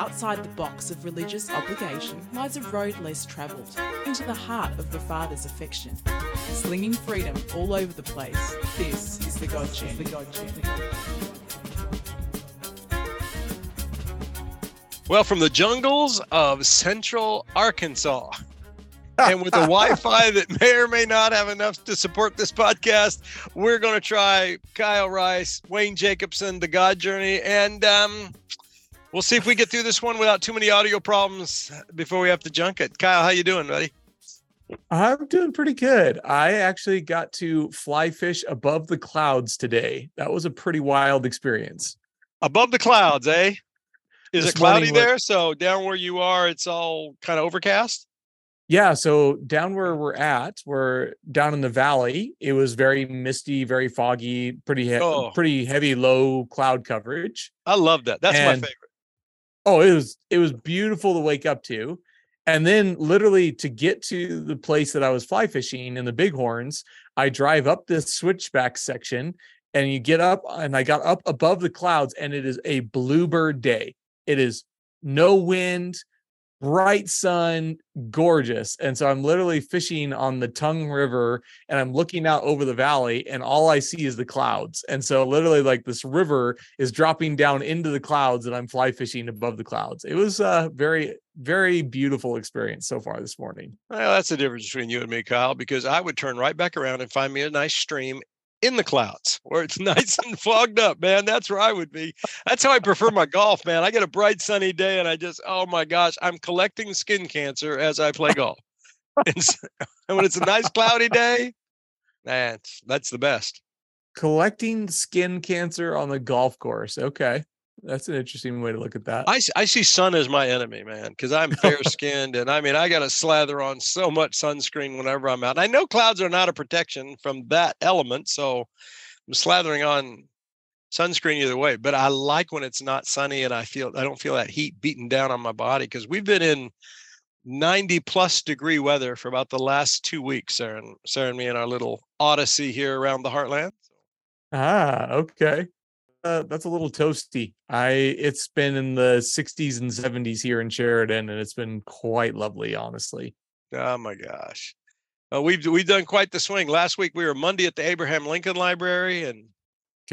Outside the box of religious obligation lies a road less travelled, into the heart of the Father's affection. Slinging freedom all over the place, this is the God Gen. The God Gen. The God Gen. Well, from the jungles of central Arkansas, and with the Wi-Fi that may or may not have enough to support this podcast, we're going to try Kyle Rice, Wayne Jacobsen, The God Journey, and um, we'll see if we get through this one without too many audio problems before we have to junk it. Kyle, how you doing, buddy? I'm doing pretty good. I actually got to fly fish above the clouds today. That was a pretty wild experience. Above the clouds, eh? Is This it cloudy there? So down where you are, it's all kind of overcast. Yeah, so down where we're at, we're down in the valley. It was very misty, very foggy, pretty he- Oh. pretty heavy low cloud coverage. I love that. That's my favorite. Oh, it was it was beautiful to wake up to. And then literally to get to the place that I was fly fishing in the Bighorns, I drive up this switchback section and you get up and I got up above the clouds and it is a bluebird day. It is no wind, bright sun, gorgeous. And so I'm literally fishing on the Tongue River and I'm looking out over the valley and all I see is the clouds. And so literally like this river is dropping down into the clouds and I'm fly fishing above the clouds. It was a very very beautiful experience so far this morning. Well, that's the difference between you and me, Kyle, because I would turn right back around and find me a nice stream in the clouds where it's nice and fogged up, man. That's where I would be. That's how I prefer my golf, man. I get a bright sunny day and I just, oh my gosh, I'm collecting skin cancer as I play golf. and, s- and when it's a nice cloudy day, man, that's the best. Collecting skin cancer on the golf course. Okay. That's an interesting way to look at that. I see sun as my enemy, man, because I'm fair skinned and I mean, I got to slather on so much sunscreen whenever I'm out. I know clouds are not a protection from that element. So I'm slathering on sunscreen either way, but I like when it's not sunny and I feel, I don't feel that heat beating down on my body because we've been in 90 plus degree weather for about the last two weeks, Sara and, Sara and me in our little odyssey here around the heartland. ah, okay. Uh, that's a little toasty. I it's been in the 60s and 70s here in Sheridan and it's been quite lovely, honestly. Oh my gosh. Uh, we've we've done quite the swing. Last week we were Monday at the Abraham Lincoln Library and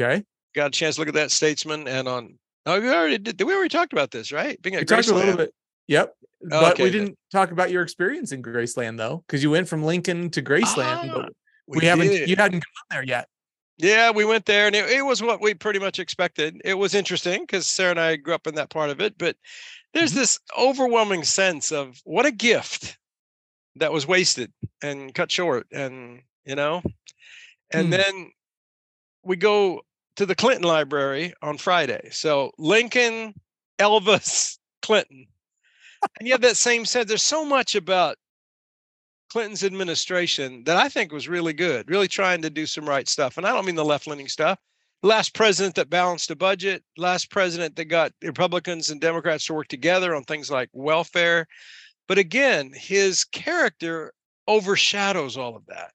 Okay. got a chance to look at that statesman and on oh we already did we already talked about this, right? Being We at talked a little bit. Yep. But Okay, we then. didn't talk about your experience in Graceland though, because you went from Lincoln to Graceland, Ah, but we, haven't did. you hadn't gone there yet. Yeah, we went there and it, it was what we pretty much expected. It was interesting because Sara and I grew up in that part of it, but there's Mhm. this overwhelming sense of what a gift that was wasted and cut short and you know and Hmm. then we go to the Clinton Library on Friday. So Lincoln, Elvis, Clinton. And you have that same sense. There's so much about Clinton's administration that I think was really good, really trying to do some right stuff. And I don't mean the left leaning stuff. Last president that balanced a budget, last president that got Republicans and Democrats to work together on things like welfare. But again, his character overshadows all of that.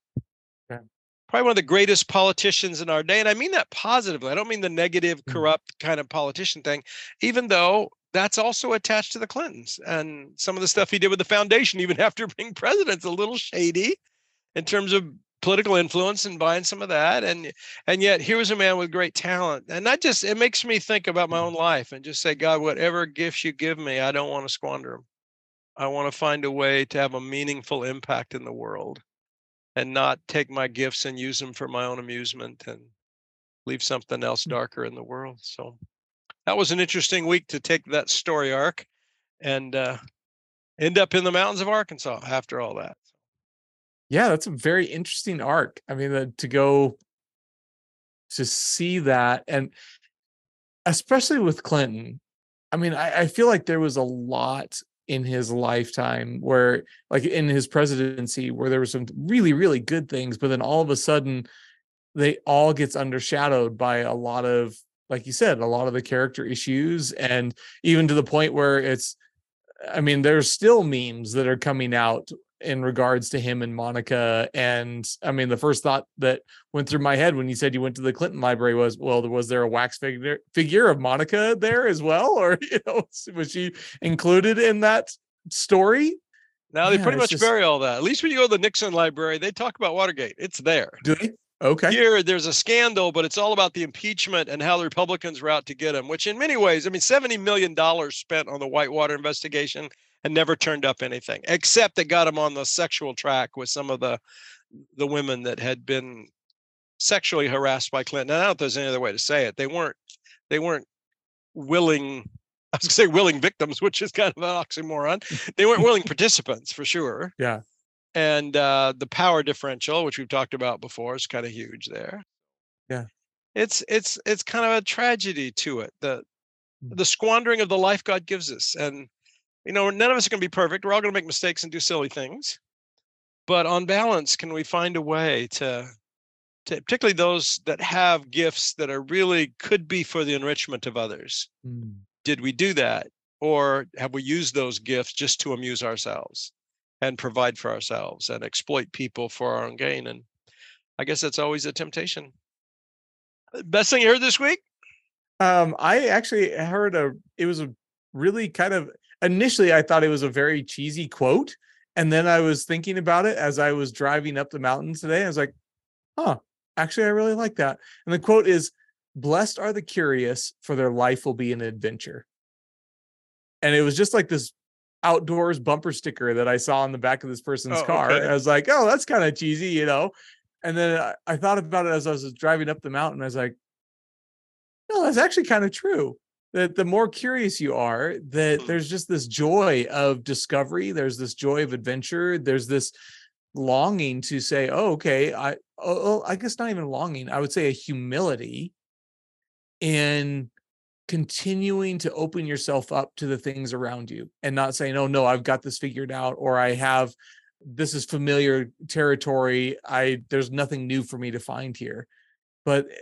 Okay. Probably one of the greatest politicians in our day. And I mean that positively. I don't mean the negative, Mm. corrupt kind of politician thing, even though that's also attached to the Clintons. And some of the stuff he did with the foundation, even after being president's a little shady in terms of political influence and buying some of that. And and yet here was a man with great talent. And that just it makes me think about my own life and just say, God, whatever gifts you give me, I don't want to squander them. I want to find a way to have a meaningful impact in the world and not take my gifts and use them for my own amusement and leave something else mm. darker in the world. So that was an interesting week to take that story arc and uh, end up in the mountains of Arkansas after all that. Yeah, that's a very interesting arc. I mean, uh, to go to see that, and especially with Clinton, I mean, I, I feel like there was a lot in his lifetime where, like in his presidency, where there were some really, really good things, but then all of a sudden, they all gets undershadowed by a lot of, like you said, a lot of the character issues, and even to the point where it's I mean, there's still memes that are coming out in regards to him and Monica. And I mean, the first thought that went through my head when you said you went to the Clinton Library was, well, was there a wax figure figure of Monica there as well, or you know, was she included in that story? Now they Yeah, pretty much just- bury all that. At least when you go to the Nixon Library, they talk about Watergate. It's there. Do they? Okay. Here, there's a scandal, but it's all about the impeachment and how the Republicans were out to get him. Which, in many ways, I mean, seventy million dollars spent on the Whitewater investigation and never turned up anything, except they got him on the sexual track with some of the the women that had been sexually harassed by Clinton. And I don't know if there's any other way to say it. They weren't they weren't willing. I was gonna say willing victims, which is kind of an oxymoron. They weren't willing participants for sure. Yeah. And uh, the power differential, which we've talked about before, is kind of huge there. Yeah. It's it's it's kind of a tragedy to it. The Mm. the squandering of the life God gives us. And you know, none of us are gonna be perfect. We're all gonna make mistakes and do silly things. But on balance, can we find a way to to particularly those that have gifts that are really could be for the enrichment of others? Mm. did we do that or have we used those gifts just to amuse ourselves and provide for ourselves and exploit people for our own gain and i guess that's always a temptation Uh, best thing you heard this week Um, I actually heard a. It was a really kind of initially I thought it was a very cheesy quote, and then I was thinking about it as I was driving up the mountain today. I was like, "Huh, actually, I really like that." And the quote is, "Blessed are the curious, for their life will be an adventure." And it was just like this outdoors bumper sticker that I saw on the back of this person's Oh, car. okay. I was like, "Oh, that's kind of cheesy," you know. And then I, I thought about it as I was driving up the mountain. I was like, no, that's actually kind of true. That the more curious you are, that Hmm. there's just this joy of discovery. There's this joy of adventure. There's this longing to say, "Oh, okay, I, oh, oh, I guess not even longing. I would say a humility in continuing to open yourself up to the things around you, and not saying, "Oh no, I've got this figured out," or "I have this is familiar territory. I there's nothing new for me to find here." But eh,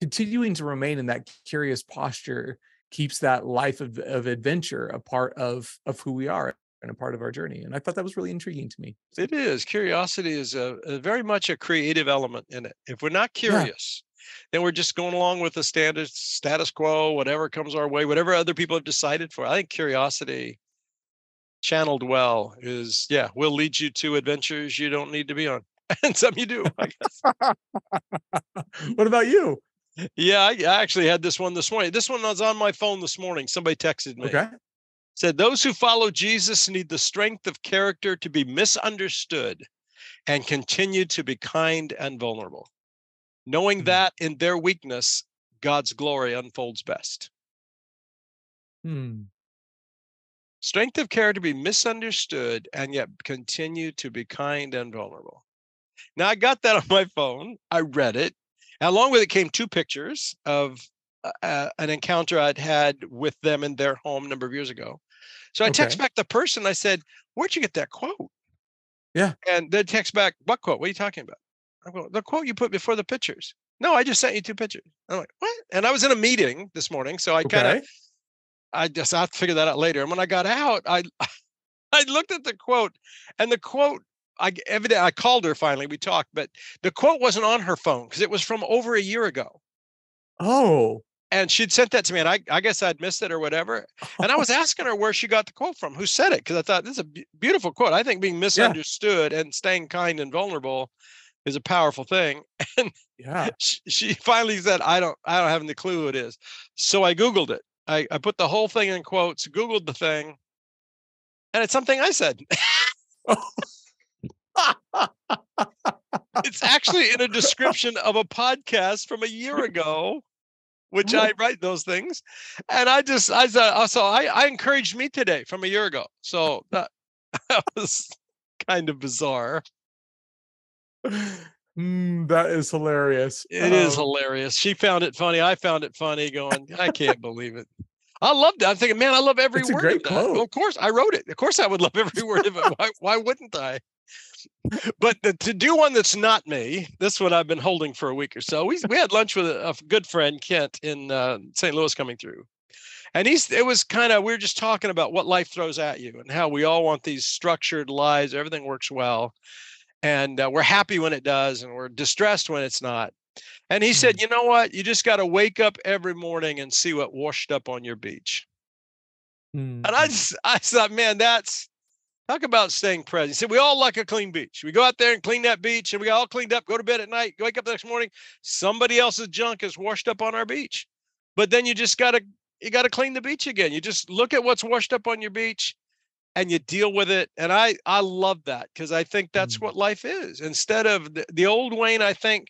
continuing to remain in that curious posture keeps that life of, of adventure a part of of who we are and a part of our journey and i thought that was really intriguing to me it is curiosity is a, a very much a creative element in it if we're not curious then we're just going along with the standard status quo whatever comes our way whatever other people have decided for. I think curiosity channeled well is yeah will lead you to adventures you don't need to be on. And some you do i guess. What about you? Yeah I, I actually had this one this morning. This one was on my phone this morning. Somebody texted me. Okay. Said those who follow jesus need the strength of character to be misunderstood and continue to be kind and vulnerable knowing Mhm. that in their weakness god's glory unfolds best. Hmm. strength of character to be misunderstood and yet continue to be kind and vulnerable. Now i got that on my phone i read it and along with it came two pictures of uh, uh, an encounter i'd had with them in their home a number of years ago. So i text back the person i said where'd you get that quote? Yeah. and they text back what quote? What are you talking about i'm going the quote you put before the pictures no i just sent you two pictures i'm like what and i was in a meeting this morning so i kind of I just I'll figure that out later. And when I got out, I I looked at the quote, and the quote I evident I called her finally. We talked, but the quote wasn't on her phone because it was from over a year ago, oh and she'd sent that to me, and I I guess I'd missed it or whatever. And I was asking her where she got the quote from, who said it, because I thought this is a beautiful quote. I think being misunderstood and staying kind and vulnerable is a powerful thing. And yeah She, she finally said, "I don't I don't have any clue who it is." So I googled it. I, I put the whole thing in quotes, googled the thing, and it's something I said. it's actually in a description of a podcast from a year ago, which I write those things. And I just I said uh, so I, I encouraged me today from a year ago. So that, that was kind of bizarre. Mm, that is hilarious It is Um, hilarious. She found it funny. I found it funny, going, I can't believe it. I loved it. I'm thinking, man, I love every It's a word great of that. quote. Of course, I wrote it. Of course, I would love every word of it. Why, why wouldn't I? But the, to do one that's not me, this one I've been holding for a week or so. We we had lunch with a, a good friend, Kent, in uh, St. Louis, coming through, And he's it was kind of we were just talking about what life throws at you and how we all want these structured lives, everything works well. And uh, we're happy when it does, and we're distressed when it's not. And he said, Mhm. you know what? You just got to wake up every morning and see what washed up on your beach. And I Mhm. just, I thought, man, that's talk about staying present. He said, we all like a clean beach. We go out there and clean that beach and we got all cleaned up, go to bed at night, wake up the next morning, somebody else's junk is washed up on our beach. But then you just got to, you got to clean the beach again. You just look at what's washed up on your beach and you deal with it. And I, I love that because I think that's Mm. what life is. Instead of the, the old Wayne, I think,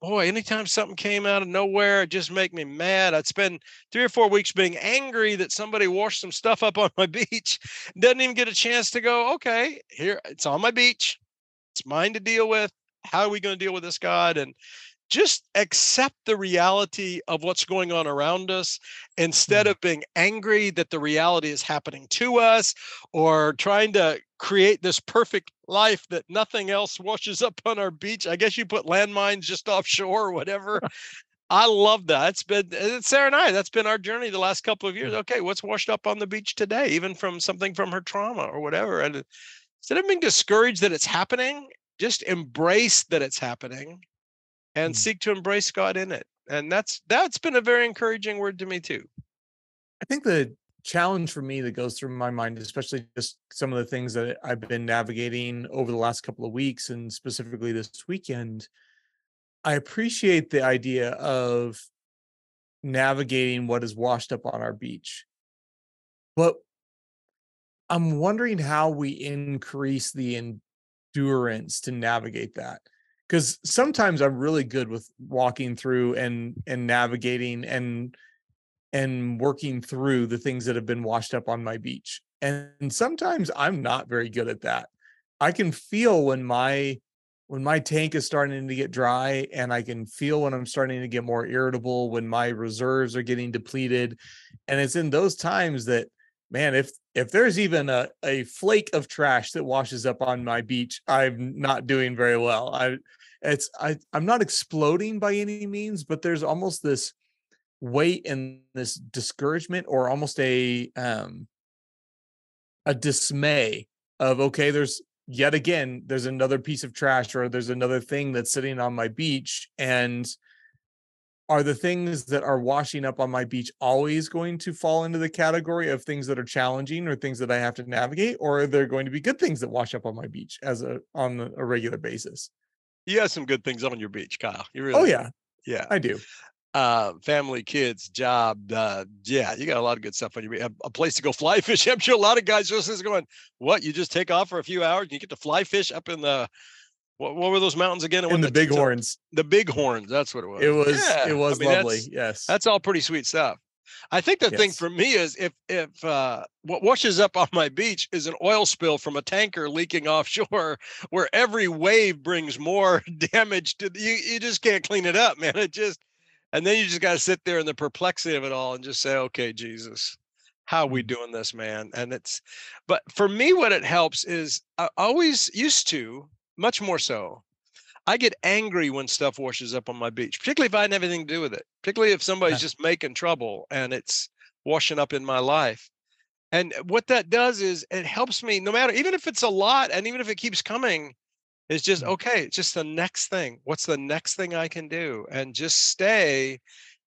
boy, anytime something came out of nowhere, it just make me mad. I'd spend three or four weeks being angry that somebody washed some stuff up on my beach. Doesn't even get a chance to go, okay, here it's on my beach. It's mine to deal with. How are we going to deal with this, God? And just accept the reality of what's going on around us instead Mm. of being angry that the reality is happening to us or trying to create this perfect life that nothing else washes up on our beach. I guess you put landmines just offshore or whatever. I love that. It's been it's Sara and I. That's been our journey the last couple of years. Okay, what's washed up on the beach today, even from something from her trauma or whatever. And instead of being discouraged that it's happening, just embrace that it's happening and Mm. seek to embrace God in it. And that's that's been a very encouraging word to me too. I think the challenge for me that goes through my mind, especially just some of the things that I've been navigating over the last couple of weeks and specifically this weekend, I appreciate the idea of navigating what is washed up on our beach. But I'm wondering how we increase the endurance to navigate that. Because sometimes I'm really good with walking through and and navigating and and working through the things that have been washed up on my beach. And sometimes I'm not very good at that. I can feel when my when my tank is starting to get dry and I can feel when I'm starting to get more irritable when my reserves are getting depleted and it's in those times that man if if there's even a a flake of trash that washes up on my beach I'm not doing very well. I it's I I'm not exploding by any means but there's almost this weight and this discouragement or almost a um a dismay of okay there's yet again there's another piece of trash or there's another thing that's sitting on my beach and are the things that are washing up on my beach always going to fall into the category of things that are challenging or things that I have to navigate or are there going to be good things that wash up on my beach as a on a regular basis You have some good things on your beach, Kyle. You really oh do. yeah Yeah. I do uh family kids job uh yeah you got a lot of good stuff on your a, a place to go fly fish i'm sure a lot of guys just is going what you just take off for a few hours and you get to fly fish up in the what, what were those mountains again? In the big so- horns the big horns that's what it was. It was Yeah, it was I mean, lovely that's, yes. that's all pretty sweet stuff. I think the thing for me is if if uh what washes up on my beach is an oil spill from a tanker leaking offshore where every wave brings more damage to the, you you just can't clean it up man. It just and then you just got to sit there in the perplexity of it all and just say okay jesus how are we Mm. doing this man? And it's but for me what it helps is i always used to much more so. I get angry when stuff washes up on my beach particularly if i had anything to do with it particularly if somebody's Yeah. just making trouble and it's washing up in my life. And what that does is it helps me no matter even if it's a lot and even if it keeps coming it's just Mm. okay it's just the next thing. What's the next thing i can do? and just stay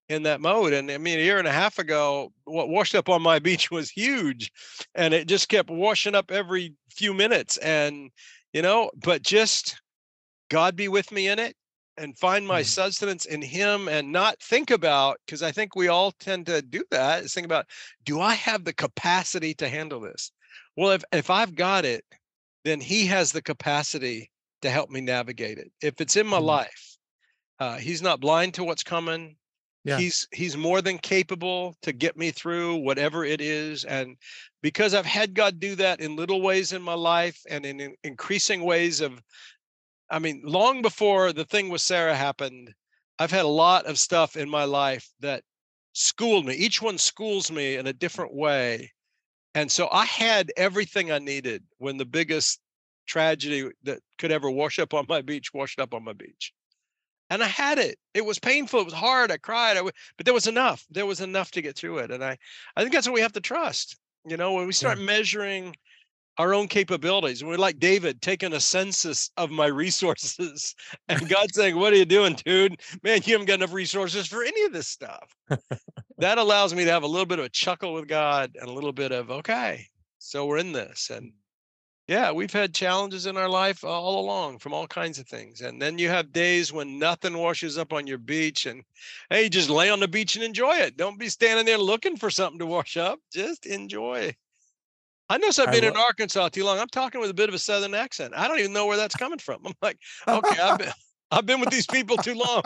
in that mode. And i mean a year and a half ago what washed up on my beach was huge and it just kept washing up every few minutes. And you know but just god be with me in it and find my Mhm. sustenance in him and not think about because i think we all tend to do that is think about do i have the capacity to handle this well if if i've got it then he has the capacity to help me navigate it if it's in my Mhm. life uh, he's not blind to what's coming Yeah. he's he's more than capable to get me through whatever it is and because i've had god do that in little ways in my life and in, in increasing ways of i mean long before the thing with sara happened i've had a lot of stuff in my life that schooled me each one schools me in a different way and so i had everything i needed when the biggest tragedy that could ever wash up on my beach washed up on my beach and I had it. It was painful. It was hard. I cried. I w- but there was enough. There was enough to get through it. And I, I think that's what we have to trust. You know, when we start measuring our own capabilities, we're like David taking a census of my resources, and God saying, "What are you doing, dude? Man, you haven't got enough resources for any of this stuff." that allows me to have a little bit of a chuckle with God and a little bit of okay, so we're in this, and yeah, we've had challenges in our life uh, all along from all kinds of things. And then you have days when nothing washes up on your beach and hey, just lay on the beach and enjoy it. Don't be standing there looking for something to wash up. Just enjoy. I know I've been in Arkansas too long. I'm talking with a bit of a southern accent. I don't even know where that's coming from. I'm like, okay, I've been I've been with these people too long.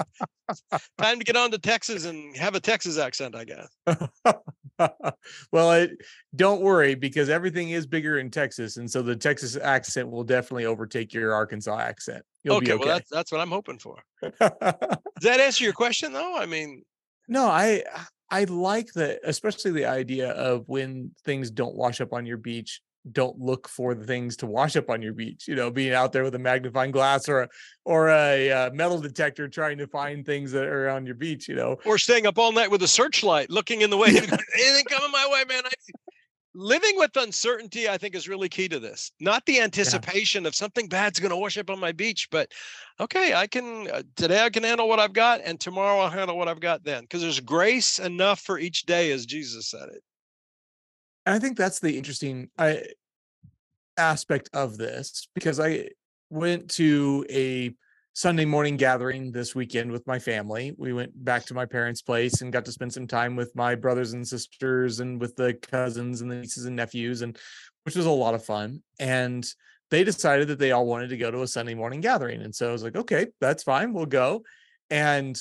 Time to get on to Texas and have a Texas accent, I guess. well, it, don't worry because everything is bigger in Texas, and so the Texas accent will definitely overtake your Arkansas accent. You'll okay, okay, well that's that's what I'm hoping for. Does that answer your question, though? I mean, no, I I like that, especially the idea of when things don't wash up on your beach don't look for the things to wash up on your beach you know being out there with a magnifying glass or a or a uh, metal detector trying to find things that are on your beach you know? Or staying up all night with a searchlight looking in the way. Anything coming my way man I, living with uncertainty i think is really key to this. Not the anticipation yeah. of something bad's going to wash up on my beach but okay i can uh, today i can handle what i've got and tomorrow i'll handle what i've got then. Because there's grace enough for each day as jesus said it. And I think that's the interesting I, aspect of this because I went to a Sunday morning gathering this weekend with my family. We went back to my parents' place and got to spend some time with my brothers and sisters and with the cousins and the nieces and nephews, and which was a lot of fun. And they decided that they all wanted to go to a Sunday morning gathering. And so I was like, okay, that's fine, we'll go. And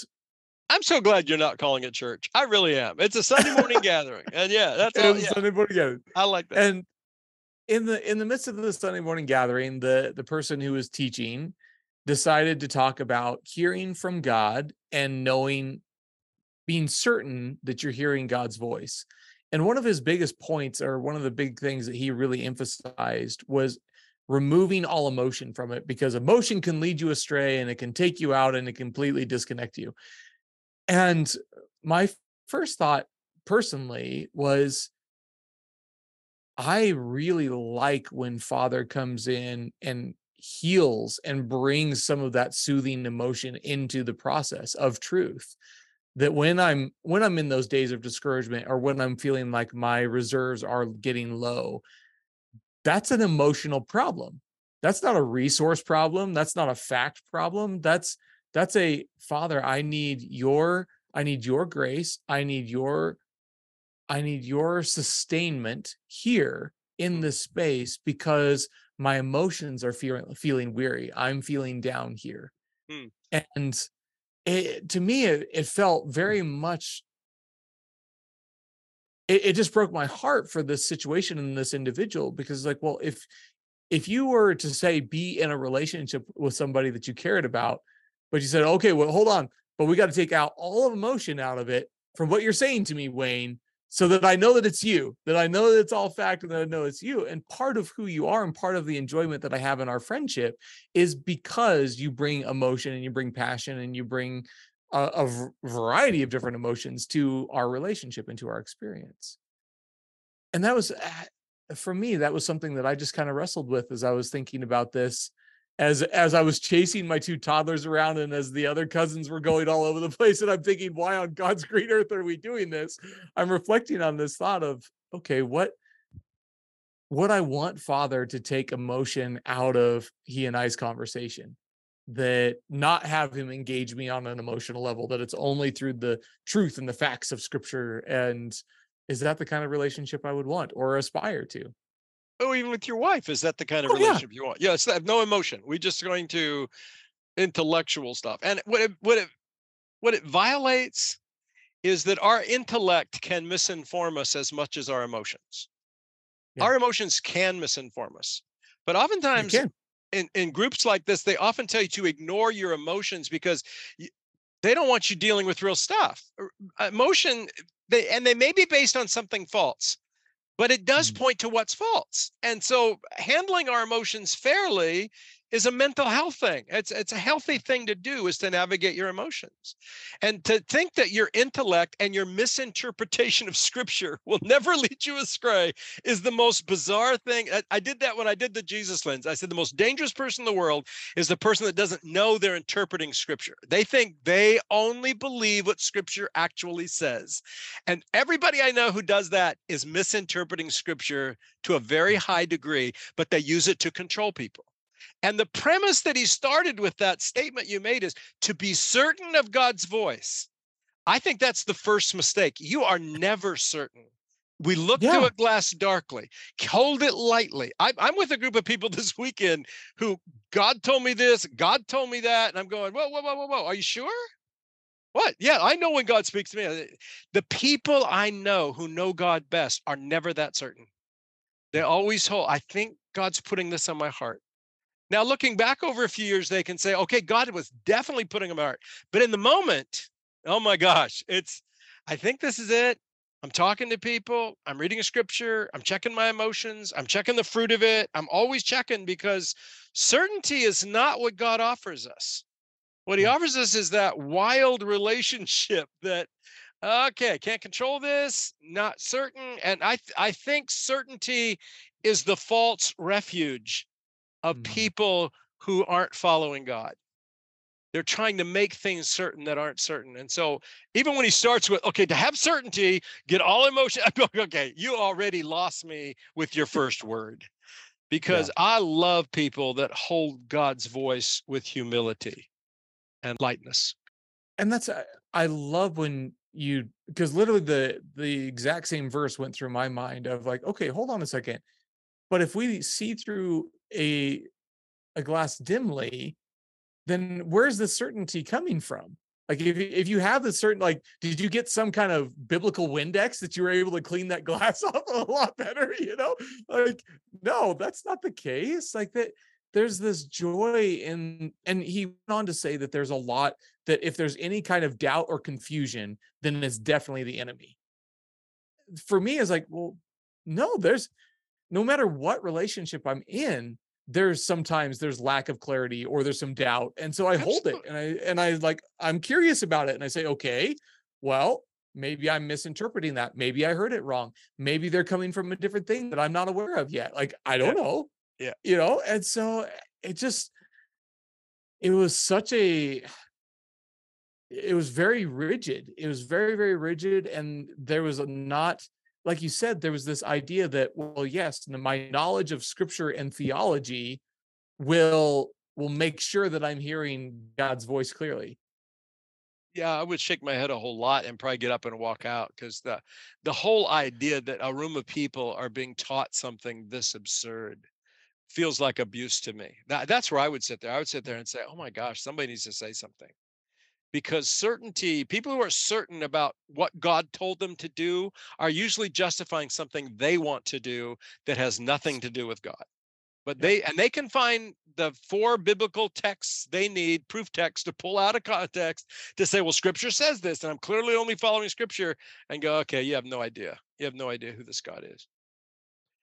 I'm so glad you're not calling it church. I really am. It's a Sunday morning gathering, and yeah, that's all, yeah. Sunday morning gathering. I like that. And in the in the midst of the Sunday morning gathering, the the person who was teaching decided to talk about hearing from God and knowing, being certain that you're hearing God's voice. And one of his biggest points, or one of the big things that he really emphasized, was removing all emotion from it because emotion can lead you astray and it can take you out and it completely disconnect you. And my first thought personally was I really like when father comes in and heals and brings some of that soothing emotion into the process of truth that when i'm when i'm in those days of discouragement or when i'm feeling like my reserves are getting low that's an emotional problem. That's not a resource problem. That's not a fact problem. That's that's a father i need your i need your grace. I need your i need your sustainment here in this space because my emotions are feeling feeling weary. I'm feeling down here. Hmm. and it, to me it, it felt very much it, it just broke my heart for this situation and this individual because like well if if you were to say be in a relationship with somebody that you cared about but you said, okay, well, hold on, but we got to take out all of emotion out of it from what you're saying to me, Wayne, so that I know that it's you, that I know that it's all fact and that I know it's you. And part of who you are and part of the enjoyment that I have in our friendship is because you bring emotion and you bring passion and you bring a, a variety of different emotions to our relationship and to our experience. And that was, eh, for me, that was something that I just kind of wrestled with as I was thinking about this as as I was chasing my two toddlers around and as the other cousins were going all over the place and I'm thinking why on God's green earth are we doing this? I'm reflecting on this thought of okay what what I want father to take emotion out of he and I's conversation that not have him engage me on an emotional level that it's only through the truth and the facts of scripture and is that the kind of relationship I would want or aspire to Oh, even with your wife, is that the kind of oh, relationship yeah. you want? Yes, yeah, no emotion. We're just going to intellectual stuff. And what it what it what it violates is that our intellect can misinform us as much as our emotions. Yeah. Our emotions can misinform us. But oftentimes in, in groups like this, they often tell you to ignore your emotions because they don't want you dealing with real stuff. Er, uh, emotion, they and they may be based on something false but it does mm. point to what's false. And so handling our emotions fairly is a mental health thing. It's it's a healthy thing to do is to navigate your emotions. And to think that your intellect and your misinterpretation of scripture will never lead you astray is the most bizarre thing. I, I did that when I did the Jesus lens. I said the most dangerous person in the world is the person that doesn't know they're interpreting scripture. They think they only believe what scripture actually says. And everybody I know who does that is misinterpreting scripture to a very high degree, but they use it to control people. And the premise that he started with that statement you made is to be certain of God's voice. I think that's the first mistake. You are never certain. We look Yeah. through a glass darkly, hold it lightly. I, I'm with a group of people this weekend who God told me this, God told me that. And I'm going, whoa, whoa, whoa, whoa, whoa. Are you sure? What? Yeah, I know when God speaks to me. Uh, The people I know who know God best are never that certain. They always hold, I think God's putting this on my heart. Now, looking back over a few years, they can say, okay, God was definitely putting them heart. But in the moment, oh my gosh, it's, I think this is it. I'm talking to people, I'm reading a scripture, I'm checking my emotions, I'm checking the fruit of it. I'm always checking because certainty is not what God offers us. What he Mm. offers us is that wild relationship that okay, can't control this, not certain. And I I think certainty is the false refuge of Mhm. people who aren't following God. They're trying to make things certain that aren't certain. And so even when he starts with, okay, to have certainty, get all emotion, okay, you already lost me with your first word. Because I love people that hold God's voice with humility and lightness. and that's I, I love when you because literally the the exact same verse went through my mind of like okay hold on a second but if we see through a a glass dimly then where's the certainty coming from? Like if, if you have the certain like did you get some kind of biblical windex that you were able to clean that glass off a lot better you know? Like no that's not the case. Like that there's this joy in and he went on to say that there's a lot that if there's any kind of doubt or confusion then it's definitely the enemy. For me is like well no there's no matter what relationship i'm in there's sometimes there's lack of clarity or there's some doubt and so i hold it and i and i like i'm curious about it and i say okay well maybe i'm misinterpreting that maybe i heard it wrong maybe they're coming from a different thing that i'm not aware of yet like i don't know Yeah. you know and so eh, it just it was such a it was very rigid it was very very rigid and there was a not like you said there was this idea that well yes my knowledge of scripture and theology will will make sure that i'm hearing god's voice clearly Yeah, I would shake my head a whole lot and probably get up and walk out because the the whole idea that a room of people are being taught something this absurd feels like abuse to me. That, that's where I would sit there. I would sit there and say, "Oh my gosh, somebody needs to say something." Because certainty, people who are certain about what God told them to do are usually justifying something they want to do that has nothing to do with God. But they and they can find the four biblical texts they need, proof texts to pull out of context to say, well, scripture says this, and I'm clearly only following scripture, and go, okay, you have no idea. You have no idea who this God is.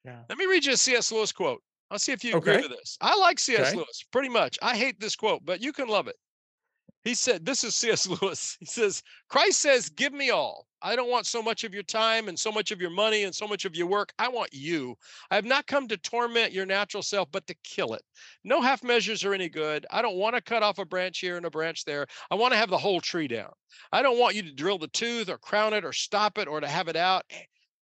yeah Let me read you a C.S. Lewis quote. I'll see if you agree with this. I like C.S. Okay. Lewis pretty much. I hate this quote, but you can love it. He said, This is C.S. Lewis. He says, Christ says, Give me all. I don't want so much of your time and so much of your money and so much of your work. I want you. I have not come to torment your natural self, but to kill it. No half measures are any good. I don't want to cut off a branch here and a branch there. I want to have the whole tree down. I don't want you to drill the tooth or crown it or stop it or to have it out,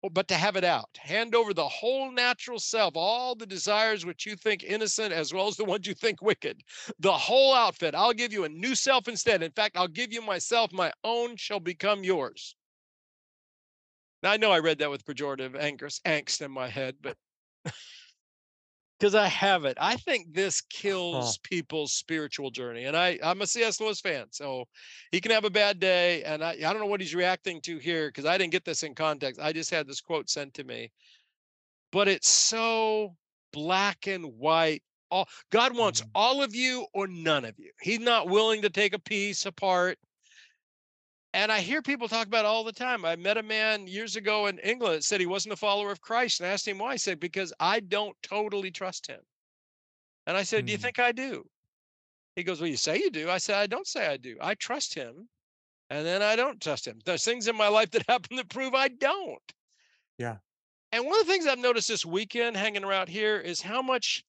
but to have it out. Hand over the whole natural self, all the desires which you think innocent as well as the ones you think wicked the whole outfit. I'll give you a new self instead. In fact, I'll give you myself. My own shall become yours. Now, I know I read that with pejorative angst, angst in my head, but because I have it, I think this kills people's spiritual journey. And I, I'm a C.S. Lewis fan, so he can have a bad day. And I, I don't know what he's reacting to here because I didn't get this in context. I just had this quote sent to me, but it's so black and white. All God wants Mhm. all of you or none of you. He's not willing to take a piece apart. And I hear people talk about it all the time. I met a man years ago in England that said he wasn't a follower of Christ and I asked him why. He said, Because I don't totally trust him. And I said, Do you Hmm. think I do? He goes, Well, you say you do. I said, I don't say I do. I trust him. And then I don't trust him. There's things in my life that happen that prove I don't. Yeah. And one of the things I've noticed this weekend hanging around here is how much,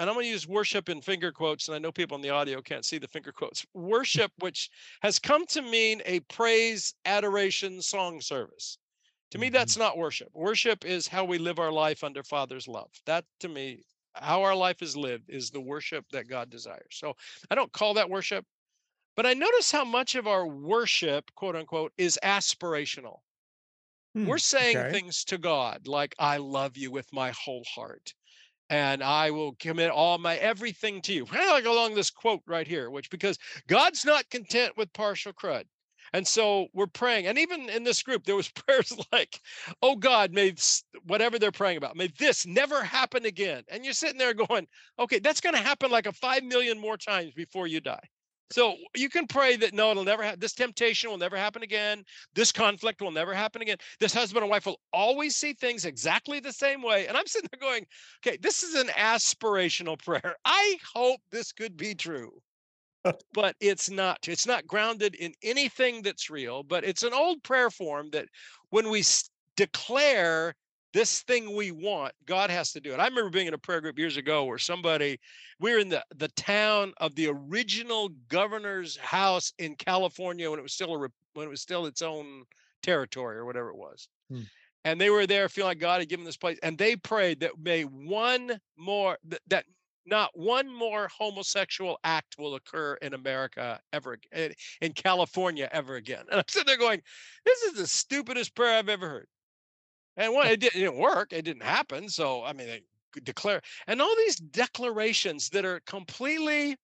and I'm going to use worship in finger quotes, and I know people in the audio can't see the finger quotes. Worship, which has come to mean a praise, adoration, song service. To me, that's not worship. Worship is how we live our life under Father's love. That to me, how our life is lived is the worship that God desires. So I don't call that worship, but I notice how much of our worship, quote unquote, is aspirational. Hmm, We're saying okay. things to God like, I love you with my whole heart. And I will commit all my everything to you. Kind of like along this quote right here, which because God's not content with partial crud. And so we're praying. And even in this group, there was prayers like, oh God, may whatever they're praying about, may this never happen again. And you're sitting there going, okay, that's going to happen like a five million more times before you die. So you can pray that no, it'll never happen. This temptation will never happen again. This conflict will never happen again. This husband and wife will always see things exactly the same way. And I'm sitting there going, okay, this is an aspirational prayer. I hope this could be true. but it's not. It's not grounded in anything that's real, but it's an old prayer form that when we declare this thing we want, God has to do it. I remember being in a prayer group years ago where somebody, we were in the, the town of the original governor's house in California when it was still a when it was still its own territory or whatever it was. Hmm. And they were there feeling like God had given this place. And they prayed that may one more th- that not one more homosexual act will occur in America ever in California ever again. And I'm sitting there going, this is the stupidest prayer I've ever heard. And one, it, did, didn't work. It didn't happen. So I mean, they declare and all these declarations that are completely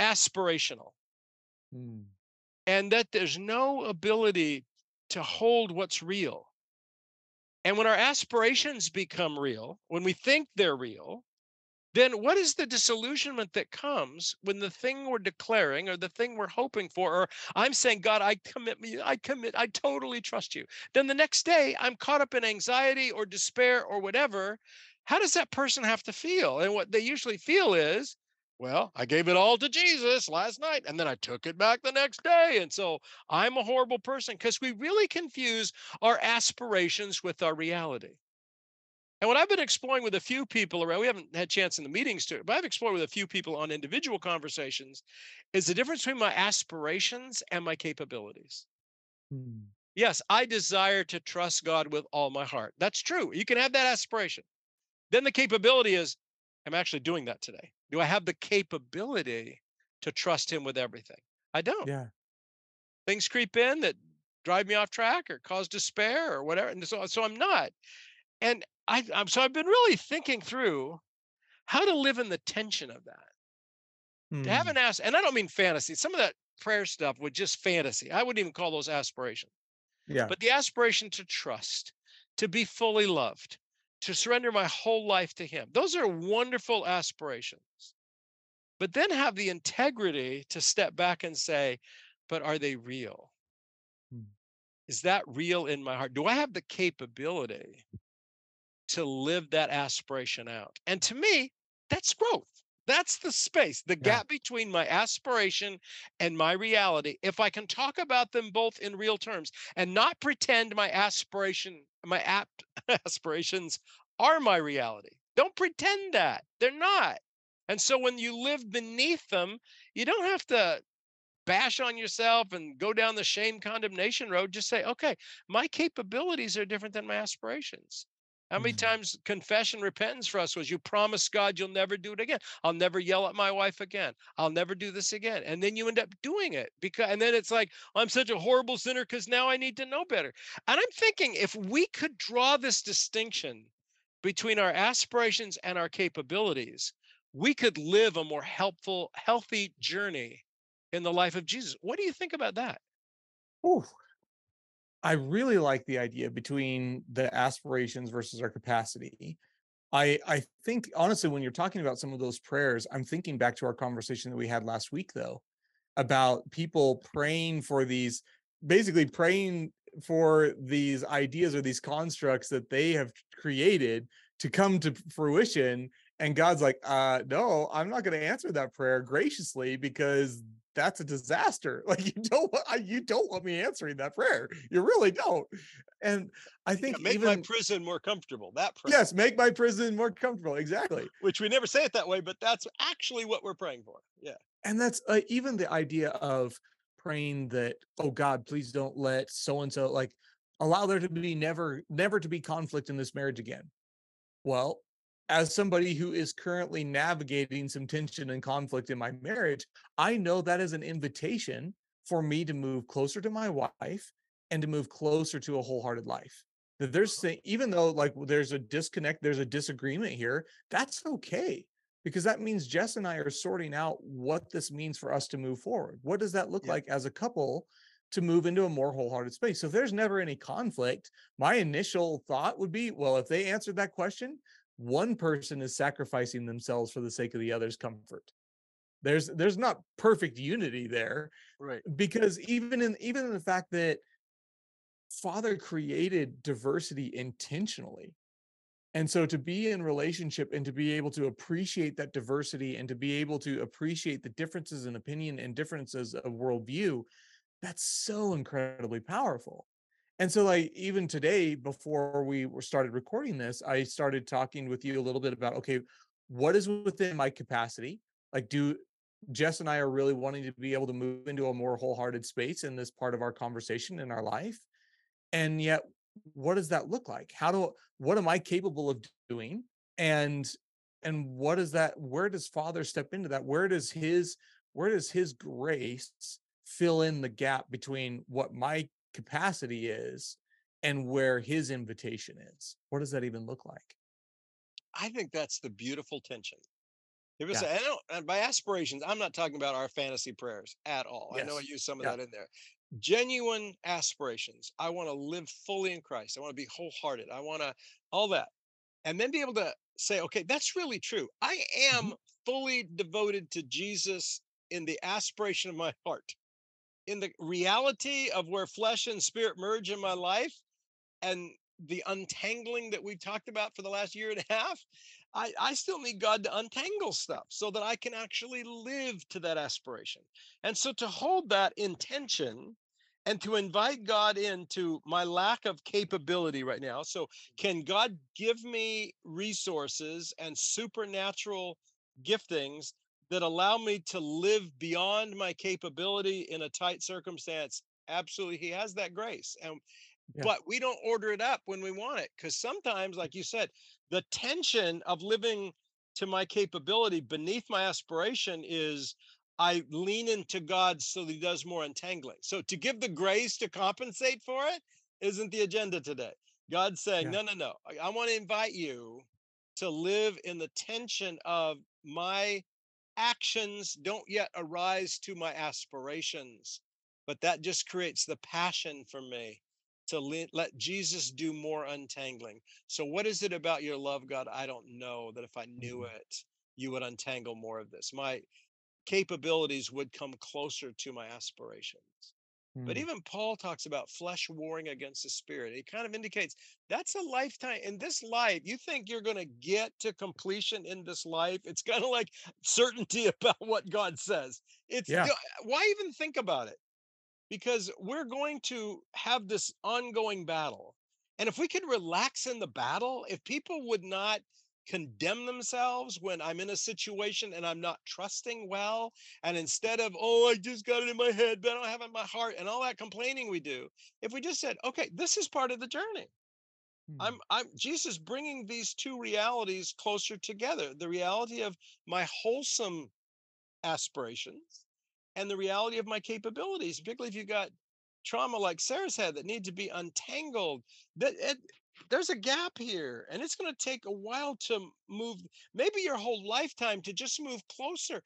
aspirational Hmm, and that there's no ability to hold what's real. And when our aspirations become real, when we think they're real, then what is the disillusionment that comes when the thing we're declaring or the thing we're hoping for, or I'm saying, God, I commit me, I commit, I totally trust you. Then the next day I'm caught up in anxiety or despair or whatever. How does that person have to feel? And what they usually feel is, well, I gave it all to Jesus last night and then I took it back the next day. And so I'm a horrible person because we really confuse our aspirations with our reality. And what I've been exploring with a few people around, we haven't had chance in the meetings to, but I've explored with a few people on individual conversations, is the difference between my aspirations and my capabilities. hmm, Yes, I desire to trust God with all my heart. That's true. You can have that aspiration. Then the capability is, I'm actually doing that today. Do I have the capability to trust Him with everything? I don't. Yeah. Things creep in that drive me off track or cause despair or whatever. And so, so I'm not. And I, I'm so I've been really thinking through how to live in the tension of that. To have hmm, an ask, and I don't mean fantasy. Some of that prayer stuff was just fantasy. I wouldn't even call those aspirations. Yeah. But the aspiration to trust, to be fully loved, to surrender my whole life to Him. Those are wonderful aspirations. But then have the integrity to step back and say, but are they real? Hmm. Is that real in my heart? Do I have the capability to live that aspiration out? And to me, that's growth. That's the space, the Yeah. gap between my aspiration and my reality. If I can talk about them both in real terms and not pretend my aspiration, my apt aspirations are my reality. Don't pretend that. They're not. And so when you live beneath them, you don't have to bash on yourself and go down the shame condemnation road. Just say, okay, my capabilities are different than my aspirations. How many Mhm. times confession repentance for us was you promise God you'll never do it again. I'll never yell at my wife again. I'll never do this again. And then you end up doing it because and then it's like I'm such a horrible sinner because now I need to know better. And I'm thinking if we could draw this distinction between our aspirations and our capabilities, we could live a more helpful, healthy journey in the life of Jesus. What do you think about that? Ooh. I really like the idea between the aspirations versus our capacity. I I think honestly, when you're talking about some of those prayers, I'm thinking back to our conversation that we had last week, though, about people praying for these, basically praying for these ideas or these constructs that they have created to come to fruition And God's like, uh, no, I'm not going to answer that prayer graciously because that's a disaster. Like you don't want, you don't want me answering that prayer. You really don't. And I think yeah, make even, my prison more comfortable. That prayer. yes, make my prison more comfortable. Exactly. Which we never say it that way, but that's actually what we're praying for. Yeah. And that's uh, even the idea of praying that, oh God, please don't let so and so like allow there to be never, never to be conflict in this marriage again. Well, as somebody who is currently navigating some tension and conflict in my marriage, I know that is an invitation for me to move closer to my wife and to move closer to a wholehearted life. That there's even though like there's a disconnect, there's a disagreement here, that's okay because that means Jess and I are sorting out what this means for us to move forward. What does that look Yeah. like as a couple to move into a more wholehearted space? So if there's never any conflict, my initial thought would be, well, if they answered that question, one person is sacrificing themselves for the sake of the other's comfort. There's there's not perfect unity there Right. because even in even in the fact that father created diversity intentionally and so to be in relationship and to be able to appreciate that diversity and to be able to appreciate the differences in opinion and differences of worldview that's so incredibly powerful and so like even today before we started recording this i started talking with you a little bit about okay what is within my capacity like do Jess and I are really wanting to be able to move into a more wholehearted space in this part of our conversation in our life. And yet, what does that look like? How do what am I capable of doing? And and what is that? Where does Father step into that? Where does his where does his grace fill in the gap between what my capacity is and where his invitation is? What does that even look like? I think that's the beautiful tension. If it's, Yeah. I don't, and by aspirations, I'm not talking about our fantasy prayers at all. I know I Yes. use some of Yeah. that in there. Genuine aspirations. I want to live fully in Christ. I want to be wholehearted. I want to, all that. And then be able to say, okay, that's really true. I am Mm-hmm. fully devoted to Jesus in the aspiration of my heart, in the reality of where flesh and spirit merge in my life and the untangling that we've talked about for the last year and a half, I, I still need God to untangle stuff so that I can actually live to that aspiration. And so to hold that intention and to invite God into my lack of capability right now. So, can God give me resources and supernatural giftings that allow me to live beyond my capability in a tight circumstance? Absolutely, He has that grace. And Yeah. but we don't order it up when we want it because sometimes mm. like you said the tension of living to my capability beneath my aspiration is i lean into god so that he does more untangling so to give the grace to compensate for it isn't the agenda today god's saying Yeah. no no no i, I want to invite you to live in the tension of my actions don't yet arise to my aspirations but that just creates the passion for me to le- let Jesus do more untangling. So, what is it about your love, God? I don't know that if I knew Mhm. it, you would untangle more of this. My capabilities would come closer to my aspirations. But Mm, even Paul talks about flesh warring against the spirit. It kind of indicates that's a lifetime. In this life, you think you're going to get to completion in this life. It's kind of like certainty about what God says. It's Yeah. why even think about it? because we're going to have this ongoing battle. And if we could relax in the battle, if people would not condemn themselves when I'm in a situation and I'm not trusting well, and instead of, oh, I just got it in my head, but I don't have it in my heart, and all that complaining we do, if we just said, okay, this is part of the journey. I'm hmm. I'm Jesus bringing these two realities closer together. The reality of my wholesome aspirations and the reality of my capabilities, particularly if you've got trauma like Sara's had that need to be untangled. That it, there's a gap here, and it's going to take a while to move, maybe your whole lifetime to just move closer.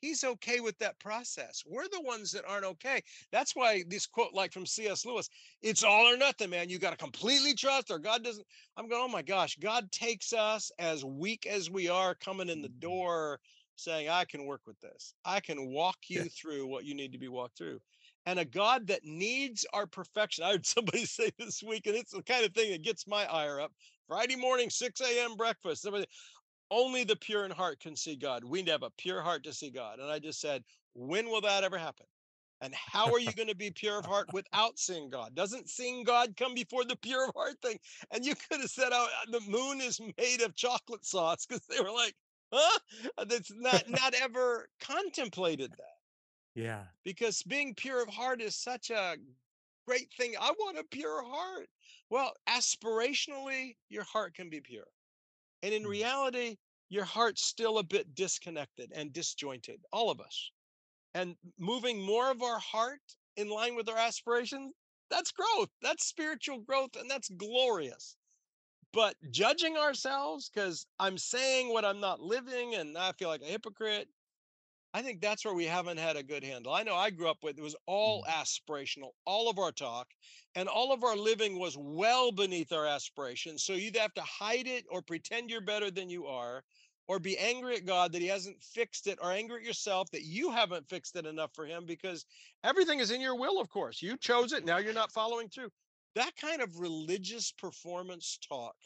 He's okay with that process. We're the ones that aren't okay. That's why this quote, like from C.S. Lewis, it's all or nothing, man. You got to completely trust, or God doesn't. I'm going, oh my gosh, God takes us as weak as we are coming in the mm. door saying, I can work with this. I can walk you Yeah. through what you need to be walked through. And a God that needs our perfection. I heard somebody say this week, and it's the kind of thing that gets my ire up. Friday morning, 6 a.m. breakfast. Somebody, only the pure in heart can see God. We need to have a pure heart to see God. And I just said, when will that ever happen? And how are you going to be pure of heart without seeing God? Doesn't seeing God come before the pure of heart thing? And you could have said, oh, uh, the moon is made of chocolate sauce because they were like, huh? That's not not ever contemplated that. Yeah. Because being pure of heart is such a great thing. I want a pure heart. Well, aspirationally, your heart can be pure. And in Mm. reality, your heart's still a bit disconnected and disjointed, all of us. And moving more of our heart in line with our aspirations, that's growth. That's spiritual growth, and that's glorious. But judging ourselves because I'm saying what I'm not living and I feel like a hypocrite, I think that's where we haven't had a good handle. I know I grew up with it was all aspirational, all of our talk, and all of our living was well beneath our aspirations. So you'd have to hide it or pretend you're better than you are, or be angry at God that He hasn't fixed it, or angry at yourself that you haven't fixed it enough for Him because everything is in your will, of course. You chose it, now you're not following through. That kind of religious performance talk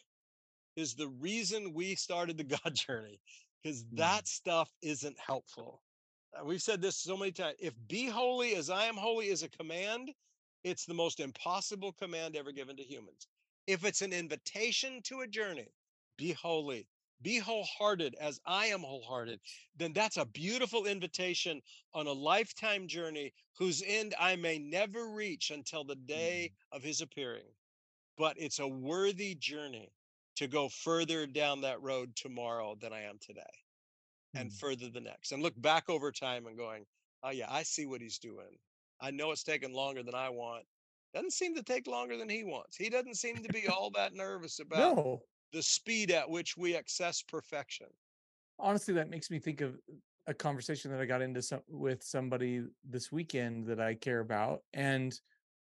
is the reason we started the God journey because Mm. that stuff isn't helpful. Uh, We've said this so many times. If be holy as I am holy is a command, it's the most impossible command ever given to humans. If it's an invitation to a journey, be holy, be wholehearted as I am wholehearted, then that's a beautiful invitation on a lifetime journey whose end I may never reach until the day of his appearing. But it's a worthy journey to go further down that road tomorrow than I am today and Mm. further the next and look back over time and going, oh yeah, I see what he's doing. I know it's taken longer than I want. Doesn't seem to take longer than he wants. He doesn't seem to be all that nervous about No. the speed at which we access perfection. honestly that makes me think of a conversation that i got into some with somebody this weekend that i care about and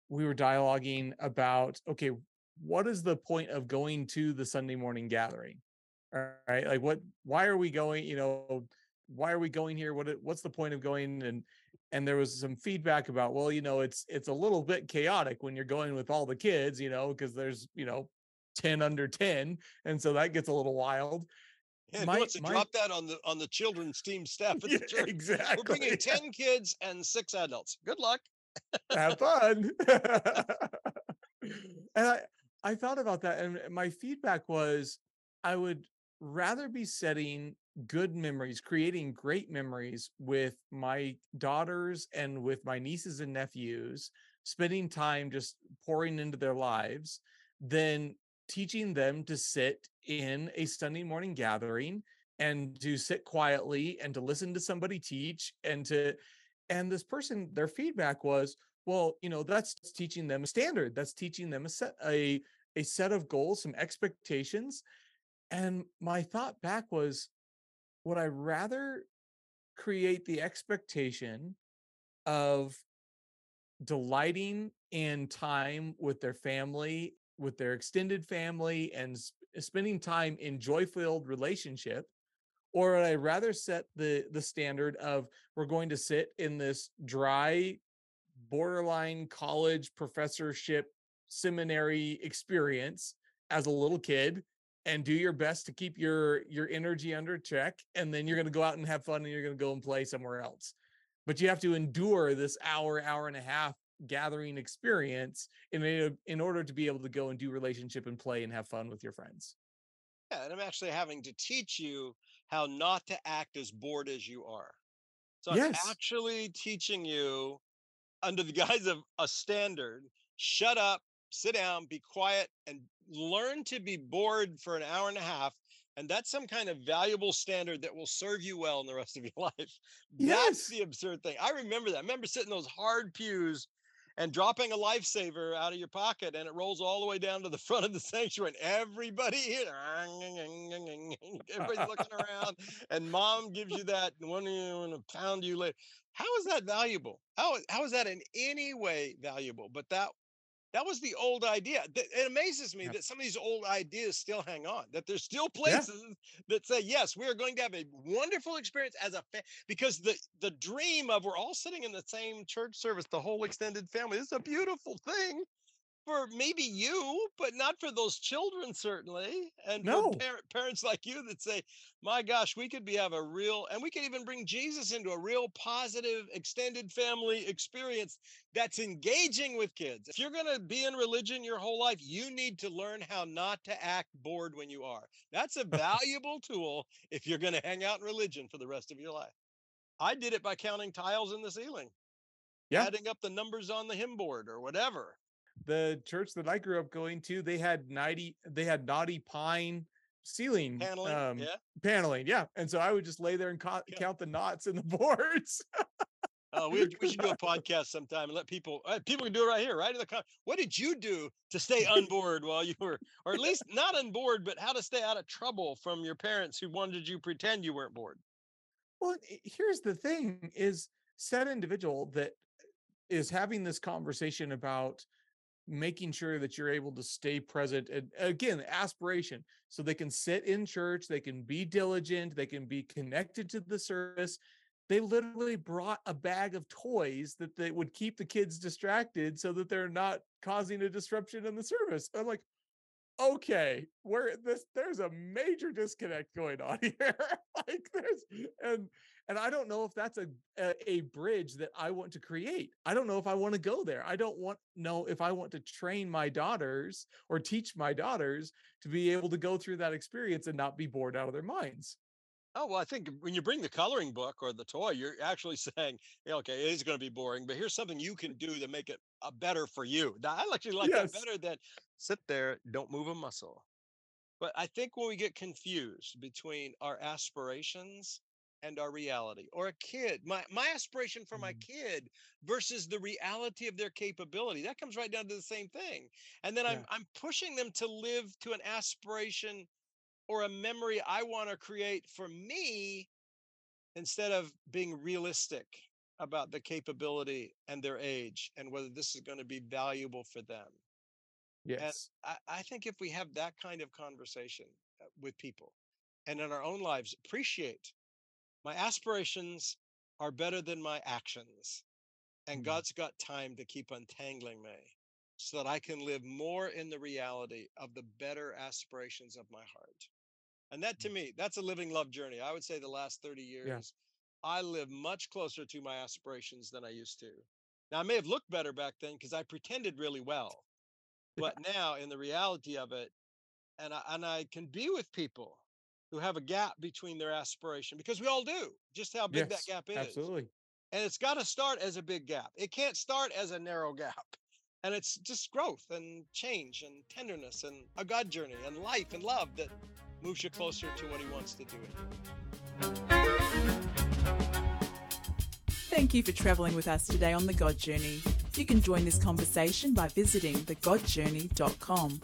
we were dialoguing about okay what is the point of going to the sunday morning gathering all right like what why are we going you know why are we going here what what's the point of going and and there was some feedback about well you know it's it's a little bit chaotic when you're going with all the kids you know because there's you know 10 under 10 and so that gets a little wild And My- wants to my- drop that on the on the children's team staff at the Yeah, church. exactly We're bringing 10 kids and six adults. Good luck. have fun. and I, I thought about that, and my feedback was I would rather be setting good memories, creating great memories with my daughters and with my nieces and nephews, spending time just pouring into their lives than teaching them to sit in a Sunday morning gathering and to sit quietly and to listen to somebody teach and to and this person their feedback was well you know that's teaching them a standard that's teaching them a set a a set of goals some expectations and my thought back was would i rather create the expectation of delighting in time with their family with their extended family and s- spending time in joy filled relationship or would i rather set the the standard of we're going to sit in this dry borderline college professorship seminary experience as a little kid and do your best to keep your your energy under check and then you're going to go out and have fun and you're going to go and play somewhere else. But you have to endure this hour hour and a half gathering experience in in order to be able to go and do relationship and play and have fun with your friends. Yeah, and I'm actually having to teach you how not to act as bored as you are. So I'm actually teaching you under the guise of a standard, shut up, sit down, be quiet, and learn to be bored for an hour and a half. And that's some kind of valuable standard that will serve you well in the rest of your life. That's Yes. the absurd thing. I remember that. I remember sitting in those hard pews and dropping a lifesaver out of your pocket and it rolls all the way down to the front of the sanctuary and everybody here everybody's looking around and mom gives you that one and a pound you later how is that valuable how, how is that in any way valuable but that that was the old idea it amazes me Yeah. that some of these old ideas still hang on that there's still Yeah. places that say yes we are going to have a wonderful experience as a fa-, because the the dream of we're all sitting in the same church service the whole extended family this is a beautiful thing for maybe you, but not for those children, certainly. And No. for par- parents like you that say, my gosh, we could be have a real, and we could even bring Jesus into a real positive extended family experience that's engaging with kids. If you're going to be in religion your whole life, you need to learn how not to act bored when you are. That's a valuable tool if you're going to hang out in religion for the rest of your life. I did it by counting tiles in the ceiling, Yeah. adding up the numbers on the hymn board or whatever. The church that I grew up going to, they had 90, they had knotty pine ceiling Paneling, um, yeah. paneling. Yeah. And so I would just lay there and co- Yeah. count the knots in the boards. Uh, we, we should do a podcast sometime and let people uh, people can do it right here, right in the com- What did you do to stay unbored while you were, or at least not unbored, but how to stay out of trouble from your parents who wanted you pretend you weren't bored? Well, here's the thing is said individual that is having this conversation about making sure that you're able to stay present and again aspiration. So they can sit in church they can be diligent they can be connected to the service. They literally brought a bag of toys that they would keep the kids distracted so that they're not causing a disruption in the service. I'm like okay where this there's a major disconnect going on here. Like there's and and i don't know if that's a, a a bridge that i want to create i don't know if i want to go there i don't want know if i want to train my daughters or teach my daughters to be able to go through that experience and not be bored out of their minds Oh well, I think when you bring the coloring book or the toy, you're actually saying, yeah, okay, it is going to be boring, but here's something you can do to make it uh, better for you. Now, I actually like Yes. that better than sit there, don't move a muscle. But I think when we get confused between our aspirations and our reality, or a kid, my my aspiration for my Mhm. kid versus the reality of their capability, that comes right down to the same thing. And then I'm I'm pushing them to live to an aspiration or a memory I want to create for me instead of being realistic about the capability and their age and whether this is going to be valuable for them. yes I, I think if we have that kind of conversation uh, with people and in our own lives, appreciate my aspirations are better than my actions. And Mhm. God's got time to keep untangling me so that I can live more in the reality of the better aspirations of my heart. And that to me, that's a living love journey. I would say the last 30 years, I live much closer to my aspirations than I used to. Now, I may have looked better back then because I pretended really well. But now, in the reality of it, and I, and I can be with people who have a gap between their aspiration because we all do, just how big that gap is. absolutely And it's got to start as a big gap. It can't start as a narrow gap. And it's just growth and change and tenderness and a God journey and life and love that moves you closer to what He wants to do. Thank you for travelling with us today on The God Journey. You can join this conversation by visiting thegodjourney.com.